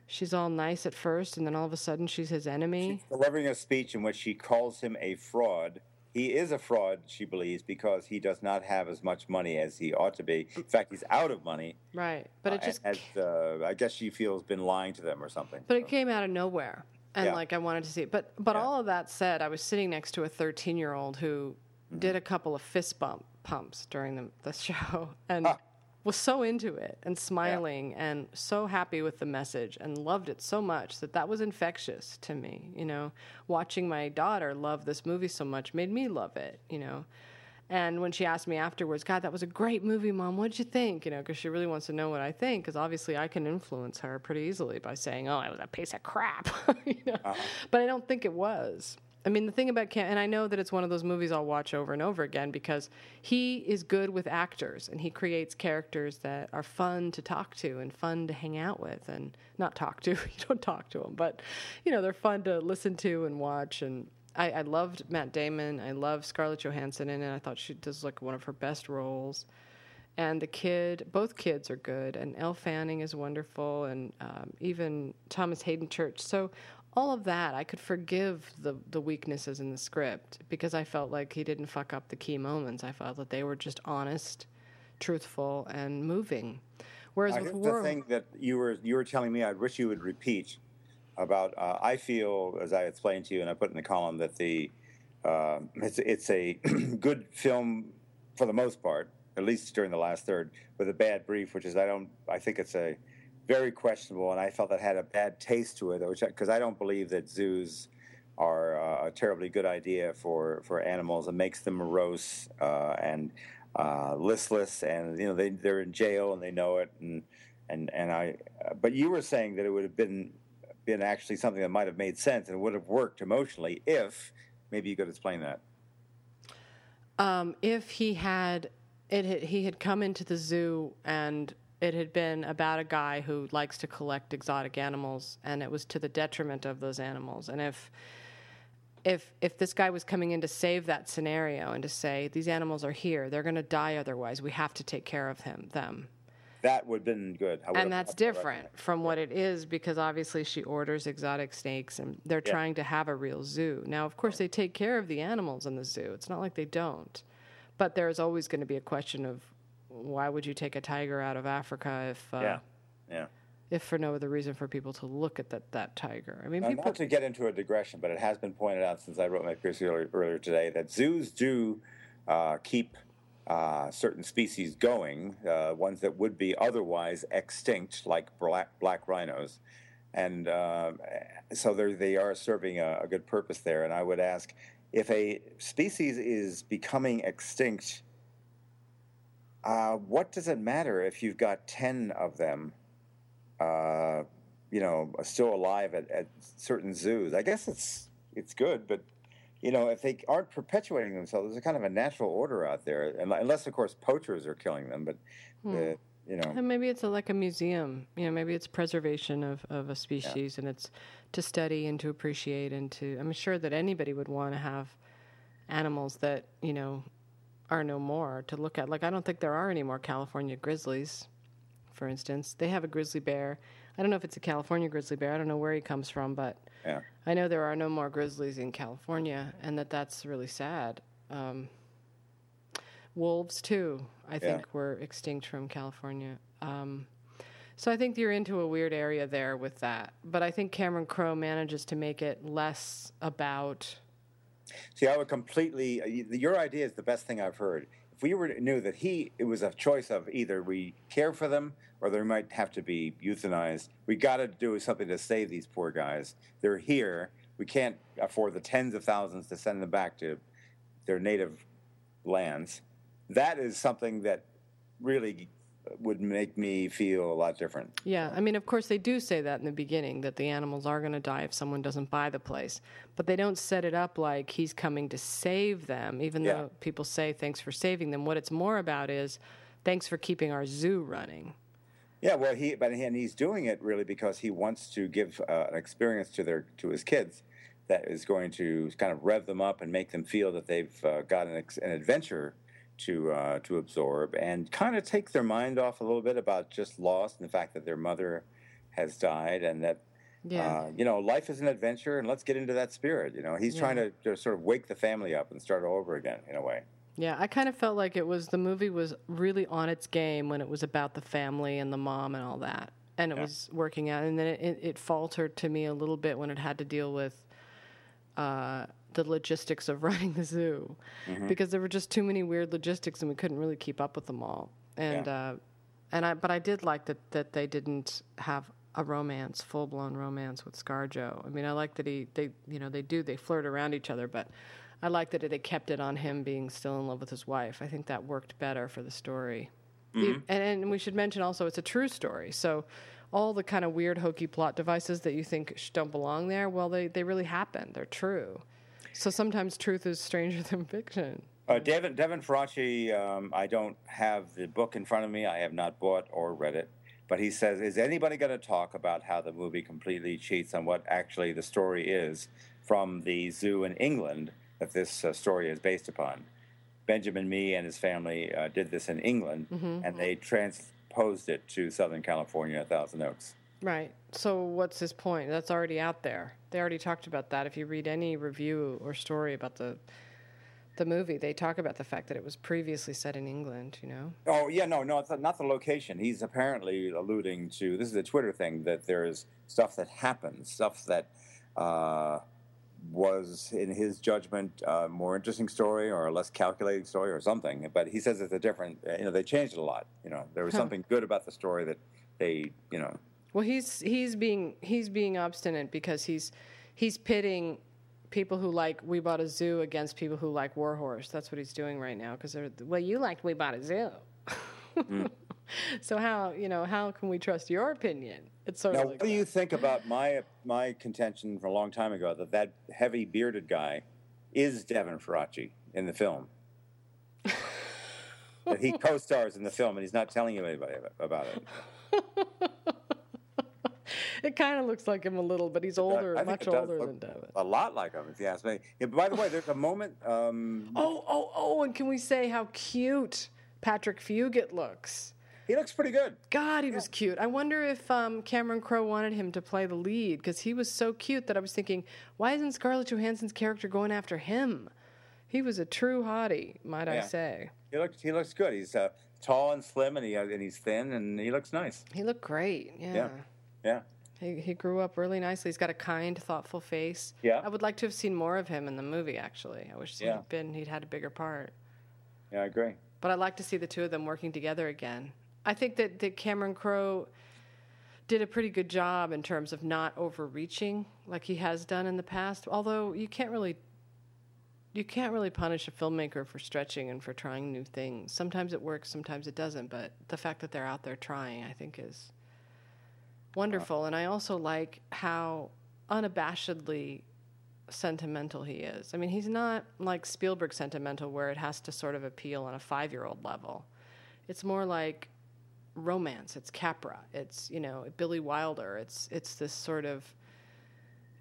She's all nice at first, and then all of a sudden she's his enemy. Delivering a speech in which she calls him a fraud. He is a fraud, she believes, because he does not have as much money as he ought to be. In fact, he's out of money. Right, but it uh, just as, uh, I guess she feels been lying to them or something. but it came out of nowhere, and Yeah. like I wanted to see it. But but Yeah. all of that said, I was sitting next to a 13 year old who Mm-hmm. did a couple of fist bump pumps during the, the <laughs> show, and. Was so into it and smiling and so happy with the message and loved it so much that that was infectious to me. You know, watching my daughter love this movie so much made me love it. You know, and when she asked me afterwards, God, that was a great movie, Mom. What'd you think? You know, because she really wants to know what I think. Because obviously, I can influence her pretty easily by saying, "Oh, it was a piece of crap," <laughs> you know. Uh-huh. But I don't think it was. I mean, the thing about Cam, and I know that it's one of those movies I'll watch over and over again because he is good with actors and he creates characters that are fun to talk to and fun to hang out with and not talk to. <laughs> you don't talk to them, but you know they're fun to listen to and watch. And I, I loved Matt Damon. I love Scarlett Johansson in it. I thought she does like one of her best roles. And the kid, both kids are good, and Elle Fanning is wonderful, and um, even Thomas Haden Church. So all of that, I could forgive the the weaknesses in the script because I felt like he didn't fuck up the key moments. I felt that they were just honest, truthful, and moving. Whereas Uh, with here's the thing that you were you were telling me, I wish you would repeat about. Uh, I feel, as I explained to you, and I put in the column that the uh, it's it's a <clears throat> good film for the most part, at least during the last third, with a bad brief, which is I don't. I think it's a very questionable, and I felt it had a bad taste to it, which because I don't believe that zoos are uh, a terribly good idea for, for animals. It makes them morose uh, and uh, listless, and you know they they're in jail and they know it. And and and I, but you were saying that it would have been been actually something that might have made sense and would have worked emotionally if maybe you could explain that. um, if he had it, he had come into the zoo and it had been about a guy who likes to collect exotic animals, and it was to the detriment of those animals. And if if if this guy was coming in to save that scenario and to say these animals are here, they're going to die otherwise. We have to take care of him them. That would have been good. And that's loved that. different from what it is because obviously she orders exotic snakes and they're Yeah. trying to have a real zoo. Now, of course, they take care of the animals in the zoo. It's not like they don't. But there's always going to be a question of why would you take a tiger out of Africa if uh, Yeah, yeah. if for no other reason for people to look at that, that tiger? I mean, Now, people not to get into a digression, but it has been pointed out since I wrote my piece earlier, earlier today that zoos do uh, keep uh, certain species going, uh, ones that would be otherwise extinct, like black, black rhinos. And uh, so they're- serving a, a good purpose there. And I would ask if a species is becoming extinct, uh, what does it matter if you've got 10 of them? uh, you know, still alive at, at certain zoos. I guess it's it's good, but you know, if they aren't perpetuating themselves, there's a kind of a natural order out there, unless of course poachers are killing them. But Hmm. uh, you know, And maybe it's a, like a museum. You know, maybe it's preservation of, of a species and it's to study and to appreciate and to. I'm sure that anybody would want to have animals that, you know, are no more to look at. Like, I don't think there are any more California grizzlies, for instance. They have a grizzly bear. I don't know if it's a California grizzly bear. I don't know where he comes from, but yeah. I know there are no more grizzlies in California and that that's really sad. Um, wolves too i think were extinct from california um, so i think you're into a weird area there with that but i think cameron crowe manages to make it less about See, I would completely. uh, Your idea is the best thing I've heard. If we were knew that he, it was a choice of either we care for them or they might have to be euthanized. We got to do something to save these poor guys. They're here. We can't afford the tens of thousands to send them back to their native lands. That is something that really would make me feel a lot different. yeah i mean of course they do say that in the beginning that the animals are going to die if someone doesn't buy the place but they don't set it up like he's coming to save them even Yeah. though people say thanks for saving them what it's more about is thanks for keeping our zoo running Yeah, well, he but and he's doing it really because he wants to give uh, an experience to their to his kids that is going to kind of rev them up and make them feel that they've uh, got an, ex- an adventure to uh, to absorb and kind of take their mind off a little bit about just loss and the fact that their mother has died and that Yeah. uh, you know life is an adventure and let's get into that spirit. You know, he's trying to, to sort of wake the family up and start all over again in a way. Yeah, I kind of felt like it was the movie was really on its game when it was about the family and the mom and all that, and it Yeah. was working out. And then it, it, it faltered to me a little bit when it had to deal with uh, the logistics of <laughs> running the zoo, Mm-hmm. because there were just too many weird logistics and we couldn't really keep up with them all. And uh, and I but I did like that that they didn't have a romance, full blown romance with ScarJo. I mean, I like that he they you know they do they flirt around each other, but I like that they kept it on him being still in love with his wife. I think that worked better for the story. You- and, and we should mention also it's a true story, so all the kind of weird hokey plot devices that you think don't belong there, well, they they really happen. They're true. So sometimes truth is stranger <laughs> than fiction. Uh, Devin, Devin Faraci, um, I don't have the book in front of me. I have not bought or read it. But he says, is anybody going to talk about how the movie completely cheats on what actually the story is from the zoo in England that this uh, story is based upon? Benjamin Mee and his family uh, did this in England, and they transposed it to Southern California, Thousand Oaks. Right. So what's his point? That's already out there. They already talked about that. If you read any review or story about the the movie, they talk about the fact that it was previously set in England. You know. Oh yeah, no, no, it's not the location. He's apparently alluding to this is a Twitter thing that there's stuff that happens, stuff that uh, was, in his judgment, a more interesting story or a less calculating story or something. But he says it's a different. You know, they changed it a lot. You know, there was Huh. something good about the story that they, you know, Well, he's he's being he's being obstinate because he's he's pitting people who like We Bought a Zoo against people who like Warhorse. That's what he's doing right now because they're well, you liked We Bought a Zoo. Hmm. <laughs> so how you know how can we trust your opinion? It's sort Now, of what like do you think about my my contention from a long time ago that that heavy bearded guy is Devin Faraci in the film? <laughs> that he co-stars in the film and he's not telling you anybody about it. <laughs> It kind of looks like him a little, but he's older, I much older than David. A lot like him, if you ask me. Yeah, by the way, there's a moment. Um, Oh, oh, oh! And can we say how cute Patrick Fugit looks? he looks pretty good. God, he was cute. I wonder if um, Cameron Crowe wanted him to play the lead because he was so cute that I was thinking, why isn't Scarlett Johansson's character going after him? He was a true hottie, might I say. He looks he looks good. He's uh, tall and slim, and he uh, and he's thin, and he looks nice. He looked great. Yeah. Yeah. Yeah. He, he grew up really nicely. He's got a kind, thoughtful face. Yeah. I would like to have seen more of him in the movie, actually. I wish Yeah. he'd been, he'd had a bigger part. Yeah, I agree. But I'd like to see the two of them working together again. I think that, that Cameron Crowe did a pretty good job in terms of not overreaching like he has done in the past. Although you can't really you can't really punish a filmmaker for stretching and for trying new things. Sometimes it works, sometimes it doesn't, but the fact that they're out there trying, I think is wonderful. And I also like how unabashedly sentimental he is. I mean, he's not like Spielberg sentimental where it has to sort of appeal on a 5-year-old level. It's more like romance. It's Capra. It's, you know, Billy Wilder. It's it's this sort of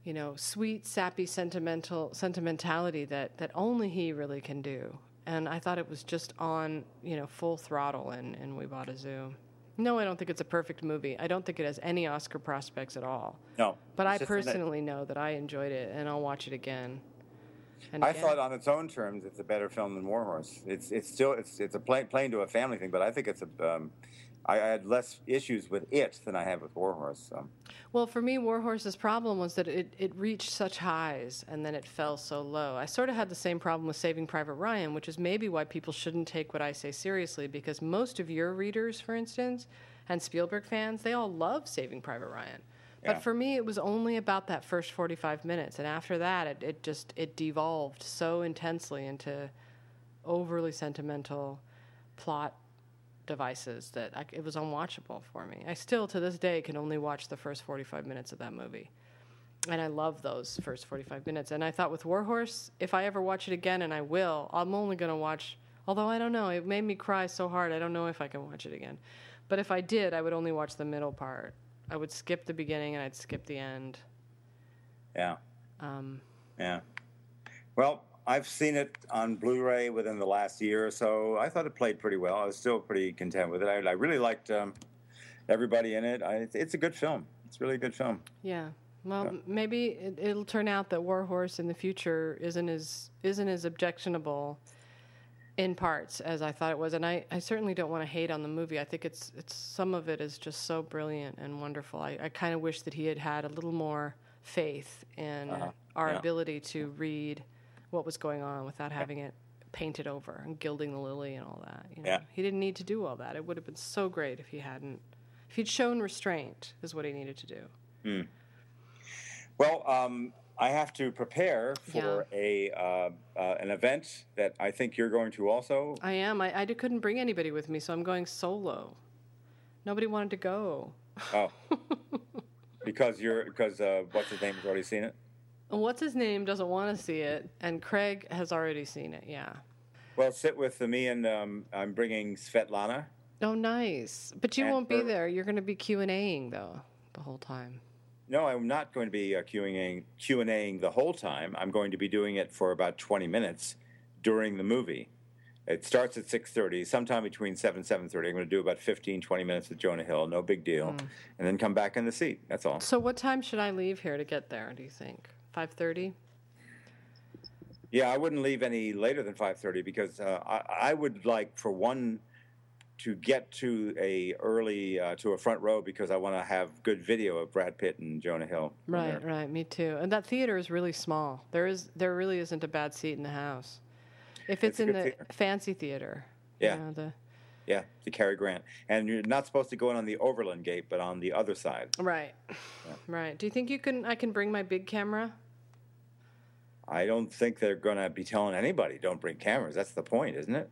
you know, sweet, sappy, sentimental sentimentality that that only he really can do. And I thought it was just on, you know, full throttle in, in We Bought a Zoo. No, I don't think it's a perfect movie. I don't think it has any Oscar prospects at all. No, But I it's just that- personally know that I enjoyed it and I'll watch it again. And I again. thought on its own terms, it's a better film than Warhorse. It's it's still it's it's a play, playing to a family thing, but I think it's a. Um, I, had less issues with it than I had with Warhorse. So. Well, for me, Warhorse's problem was that it, it reached such highs and then it fell so low. I sort of had the same problem with Saving Private Ryan, which is maybe why people shouldn't take what I say seriously, because most of your readers, for instance, and Spielberg fans, they all love Saving Private Ryan. But Yeah. for me, it was only about that first 45 minutes. And after that, it, it just, it devolved so intensely into overly sentimental plot devices that I, it was unwatchable for me. I still, to this day, can only watch the first 45 minutes of that movie. And I love those first 45 minutes. And I thought with Warhorse, if I ever watch it again, and I will, I'm only going to watch, although I don't know, it made me cry so hard, I don't know if I can watch it again. But if I did, I would only watch the middle part. I would skip the beginning and I'd skip the end. Yeah. Um, Yeah. Well, I've seen it on Blu-ray within the last year or so. I thought it played pretty well. I was still pretty content with it. I, I really liked um, everybody in it. I, it's, it's a good film. It's really a good film. Yeah. Well, m maybe it, it'll turn out that Warhorse in the future isn't as isn't as objectionable in parts as I thought it was, and I, I certainly don't want to hate on the movie. I think it's it's some of it is just so brilliant and wonderful. I, I kind of wish that he had had a little more faith in Uh-huh. our Yeah. ability to read what was going on without having it painted over and gilding the lily and all that. You know? Yeah. He didn't need to do all that. It would have been so great if he hadn't. If he'd shown restraint, is what he needed to do. Well, um, I have to prepare for a uh, uh, an event that I think you're going to also. I am. I couldn't bring anybody with me, so I'm going solo. Nobody wanted to go. Oh, <laughs> because you're because uh, what's his name has already seen it. And what's his name doesn't want to see it, and Craig has already seen it. Yeah. Well, sit with me and um, I'm bringing Svetlana. Oh, nice. But you And won't be her- there. You're going to be Q and Aing though the whole time. No, I'm not going to be uh, Q&A, Q&Aing the whole time. I'm going to be doing it for about 20 minutes during the movie. It starts at 6.30, sometime between 7 and 7.30. I'm going to do about 15, 20 minutes with Jonah Hill, no big deal, and then come back in the seat. That's all. So what time should I leave here to get there? Do you think five thirty? Yeah, I wouldn't leave any later than five thirty because uh, I, I would like for one to get to a early uh, to a front row because I want to have good video of Brad Pitt and Jonah Hill. Right, right. Me too. And that theater is really small. There is there really isn't a bad seat in the house. If it's, It's in the theater. fancy theater. you Yeah. know, the Yeah, to Cary Grant, and you're not supposed to go in on the Overland Gate, but on the other side. right. Right. Do you think you can I can bring my big camera? I don't think they're going to be telling anybody don't bring cameras. That's the point, isn't it?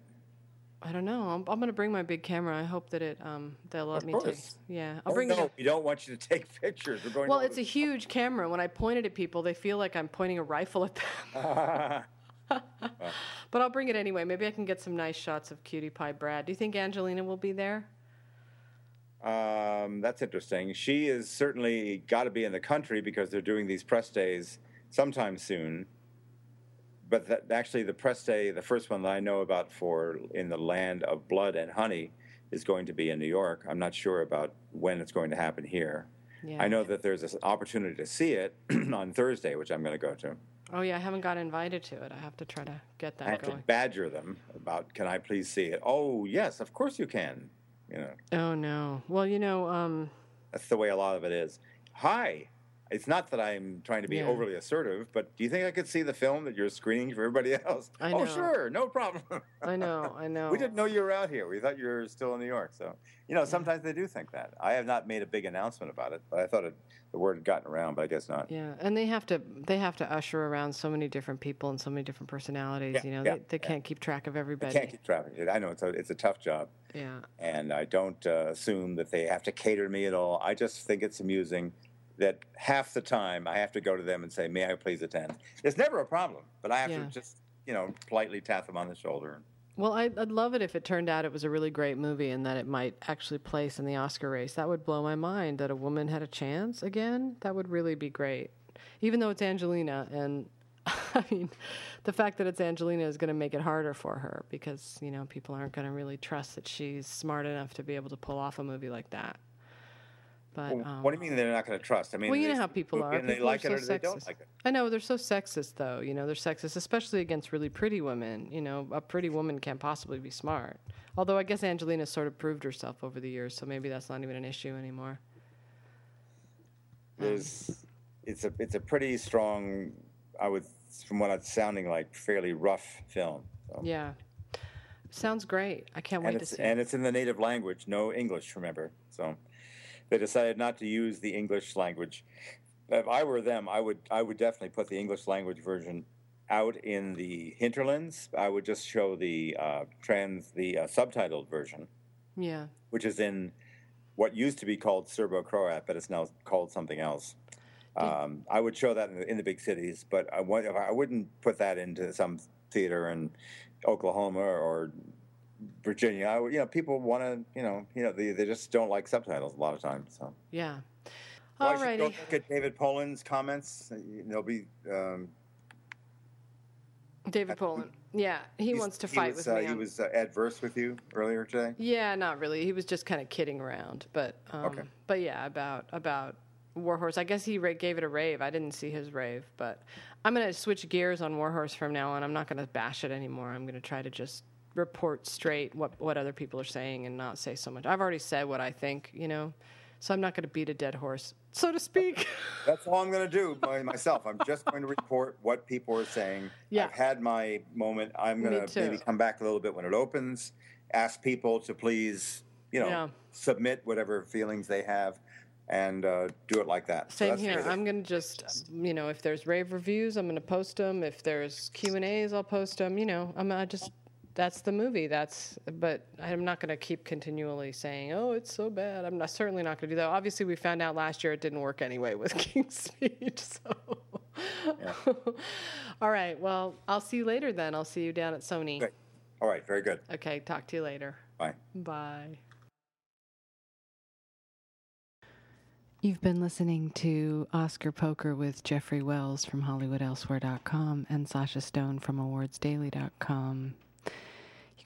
I don't know. I'm, I'm going to bring my big camera. I hope that it um they'll let Of me take. course. Yeah, I'll Oh, bring no, it. we don't want you to <laughs> take pictures. We're going. Well, it's a huge camera. When I point it at people, they feel like I'm pointing a rifle at them. <laughs> But I'll bring it anyway. Maybe I can get some nice shots of Cutie Pie Brad. Do you think Angelina will be there? Um, that's interesting. She is certainly got to be in the country because they're doing these press days sometime soon. But that, actually, the press day, the first one that I know about for in the land of blood and honey, is going to be in New York. I'm not sure about when it's going to happen here. Yeah. I know that there's an opportunity to see it <clears throat> on Thursday, which I'm going to go to. Oh yeah, I haven't got invited to it. I have to try to get that. I have to badger them about, can I please see it? Oh, yes, of course you can. You know. Oh no. Well, you know, um, That's the way a lot of it is. Hi. It's not that I'm trying to be Yeah. overly assertive, but do you think I could see the film that you're screening for everybody <laughs> else? I Oh, sure, no problem. I know, <laughs> I know. we didn't know you were out here. We thought you were still in New York. So, you know, sometimes they do think that. I have not made a big announcement about it, but I thought it, the word had gotten around, but I guess not. Yeah, and they have to they have to usher around so many different people and so many different personalities. Yeah, you know, yeah, they, they can't keep track of everybody. They can't keep track. of it. I know it's a, it's a tough job, Yeah, and I don't uh, assume that they have to cater to me at all. I just think it's amusing that half the time I have to go to them and say, "May I please attend?" It's never a problem, but I have Yeah. to just you know politely tap them on the shoulder. Well, I'd, I'd love it if it turned out it was a really great movie and that it might actually place in the Oscar race. That would blow my mind that a woman had a chance again. That would really be great. Even though it's Angelina, and <laughs> I mean, the fact that it's Angelina is going to make it harder for her because, you know, people aren't going to really trust that she's smart enough to be able to pull off a movie like that. But um, what do you mean they're not going to trust? I mean, well, you know how people are. and they People are like it so or they don't like it. I know they're so sexist, though. You know, they're sexist, especially against really pretty women. You know, a pretty woman can't possibly be smart. Although I guess Angelina sort of proved herself over the years, so maybe that's not even an issue anymore. There's, it's a it's a pretty strong. I would, from what it's sounding like, fairly rough film. So. Yeah, sounds great. I can't and wait to see. and it. it's in the native language, no English. Remember, so they decided not to use the English language. If I were them, I would I would definitely put the English language version out in the hinterlands. I would just show the uh, trans the uh, subtitled version, Yeah, which is in what used to be called Serbo-Croat, but it's now called something else. Um, I would show that in the, in the big cities, but I, I wouldn't put that into some theater in Oklahoma or Virginia. I you know, people want to, you know, you know, they, they just don't like subtitles a lot of times. So, yeah. Well, I should go look at David Poland's comments. They'll be. Um, David Poland. Yeah, he wants to fight was, with uh, me. He was uh, adverse with you earlier today. Yeah, not really. He was just kind of kidding around, but um, Okay. but yeah, about about Warhorse. I guess he ra- gave it a rave. I didn't see his rave, but I'm gonna switch gears on Warhorse from now on. I'm not gonna bash it anymore. I'm gonna try to just report straight what what other people are saying and not say so much. I've already said what I think, you know, so I'm not gonna beat a dead horse, so to speak. <laughs> That's all I'm going to do by myself. I'm just going to report what people are saying. Yeah. I've had my moment. I'm going to maybe come back a little bit when it opens. Ask people to please, you know, Yeah. submit whatever feelings they have, and uh, do it like that. So Same that's here. I'm gonna just, you know, if there's rave reviews, I'm gonna post them. If there's Q and A's, I'll post them. You know, I'm I just that's the movie. That's but I'm not gonna keep continually saying, oh, it's so bad. I'm not certainly not gonna do that. Obviously, we found out last year it didn't work anyway with <laughs> King's Speech. <laughs> So, all right. Well, I'll see you later then. I'll see you down at Sony. Great. All right. Very good. Okay. Talk to you later. Bye. Bye. You've been listening to Oscar Poker with Jeffrey Wells from HollywoodElsewhere.com and Sasha Stone from AwardsDaily.com.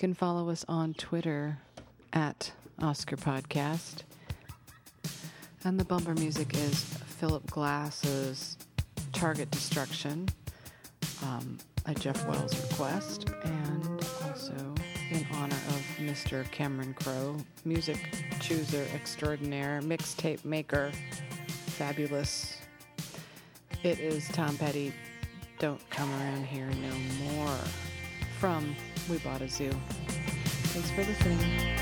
Can follow us on Twitter at Oscar Podcast. And the bumper music is Philip Glass's Target Destruction um, at Jeff Wells' request, and also in honor of Mr. Cameron Crowe, music chooser extraordinaire, mixtape maker, fabulous. It is Tom Petty. Don't come around here no more. From We Bought a Zoo. Thanks for listening.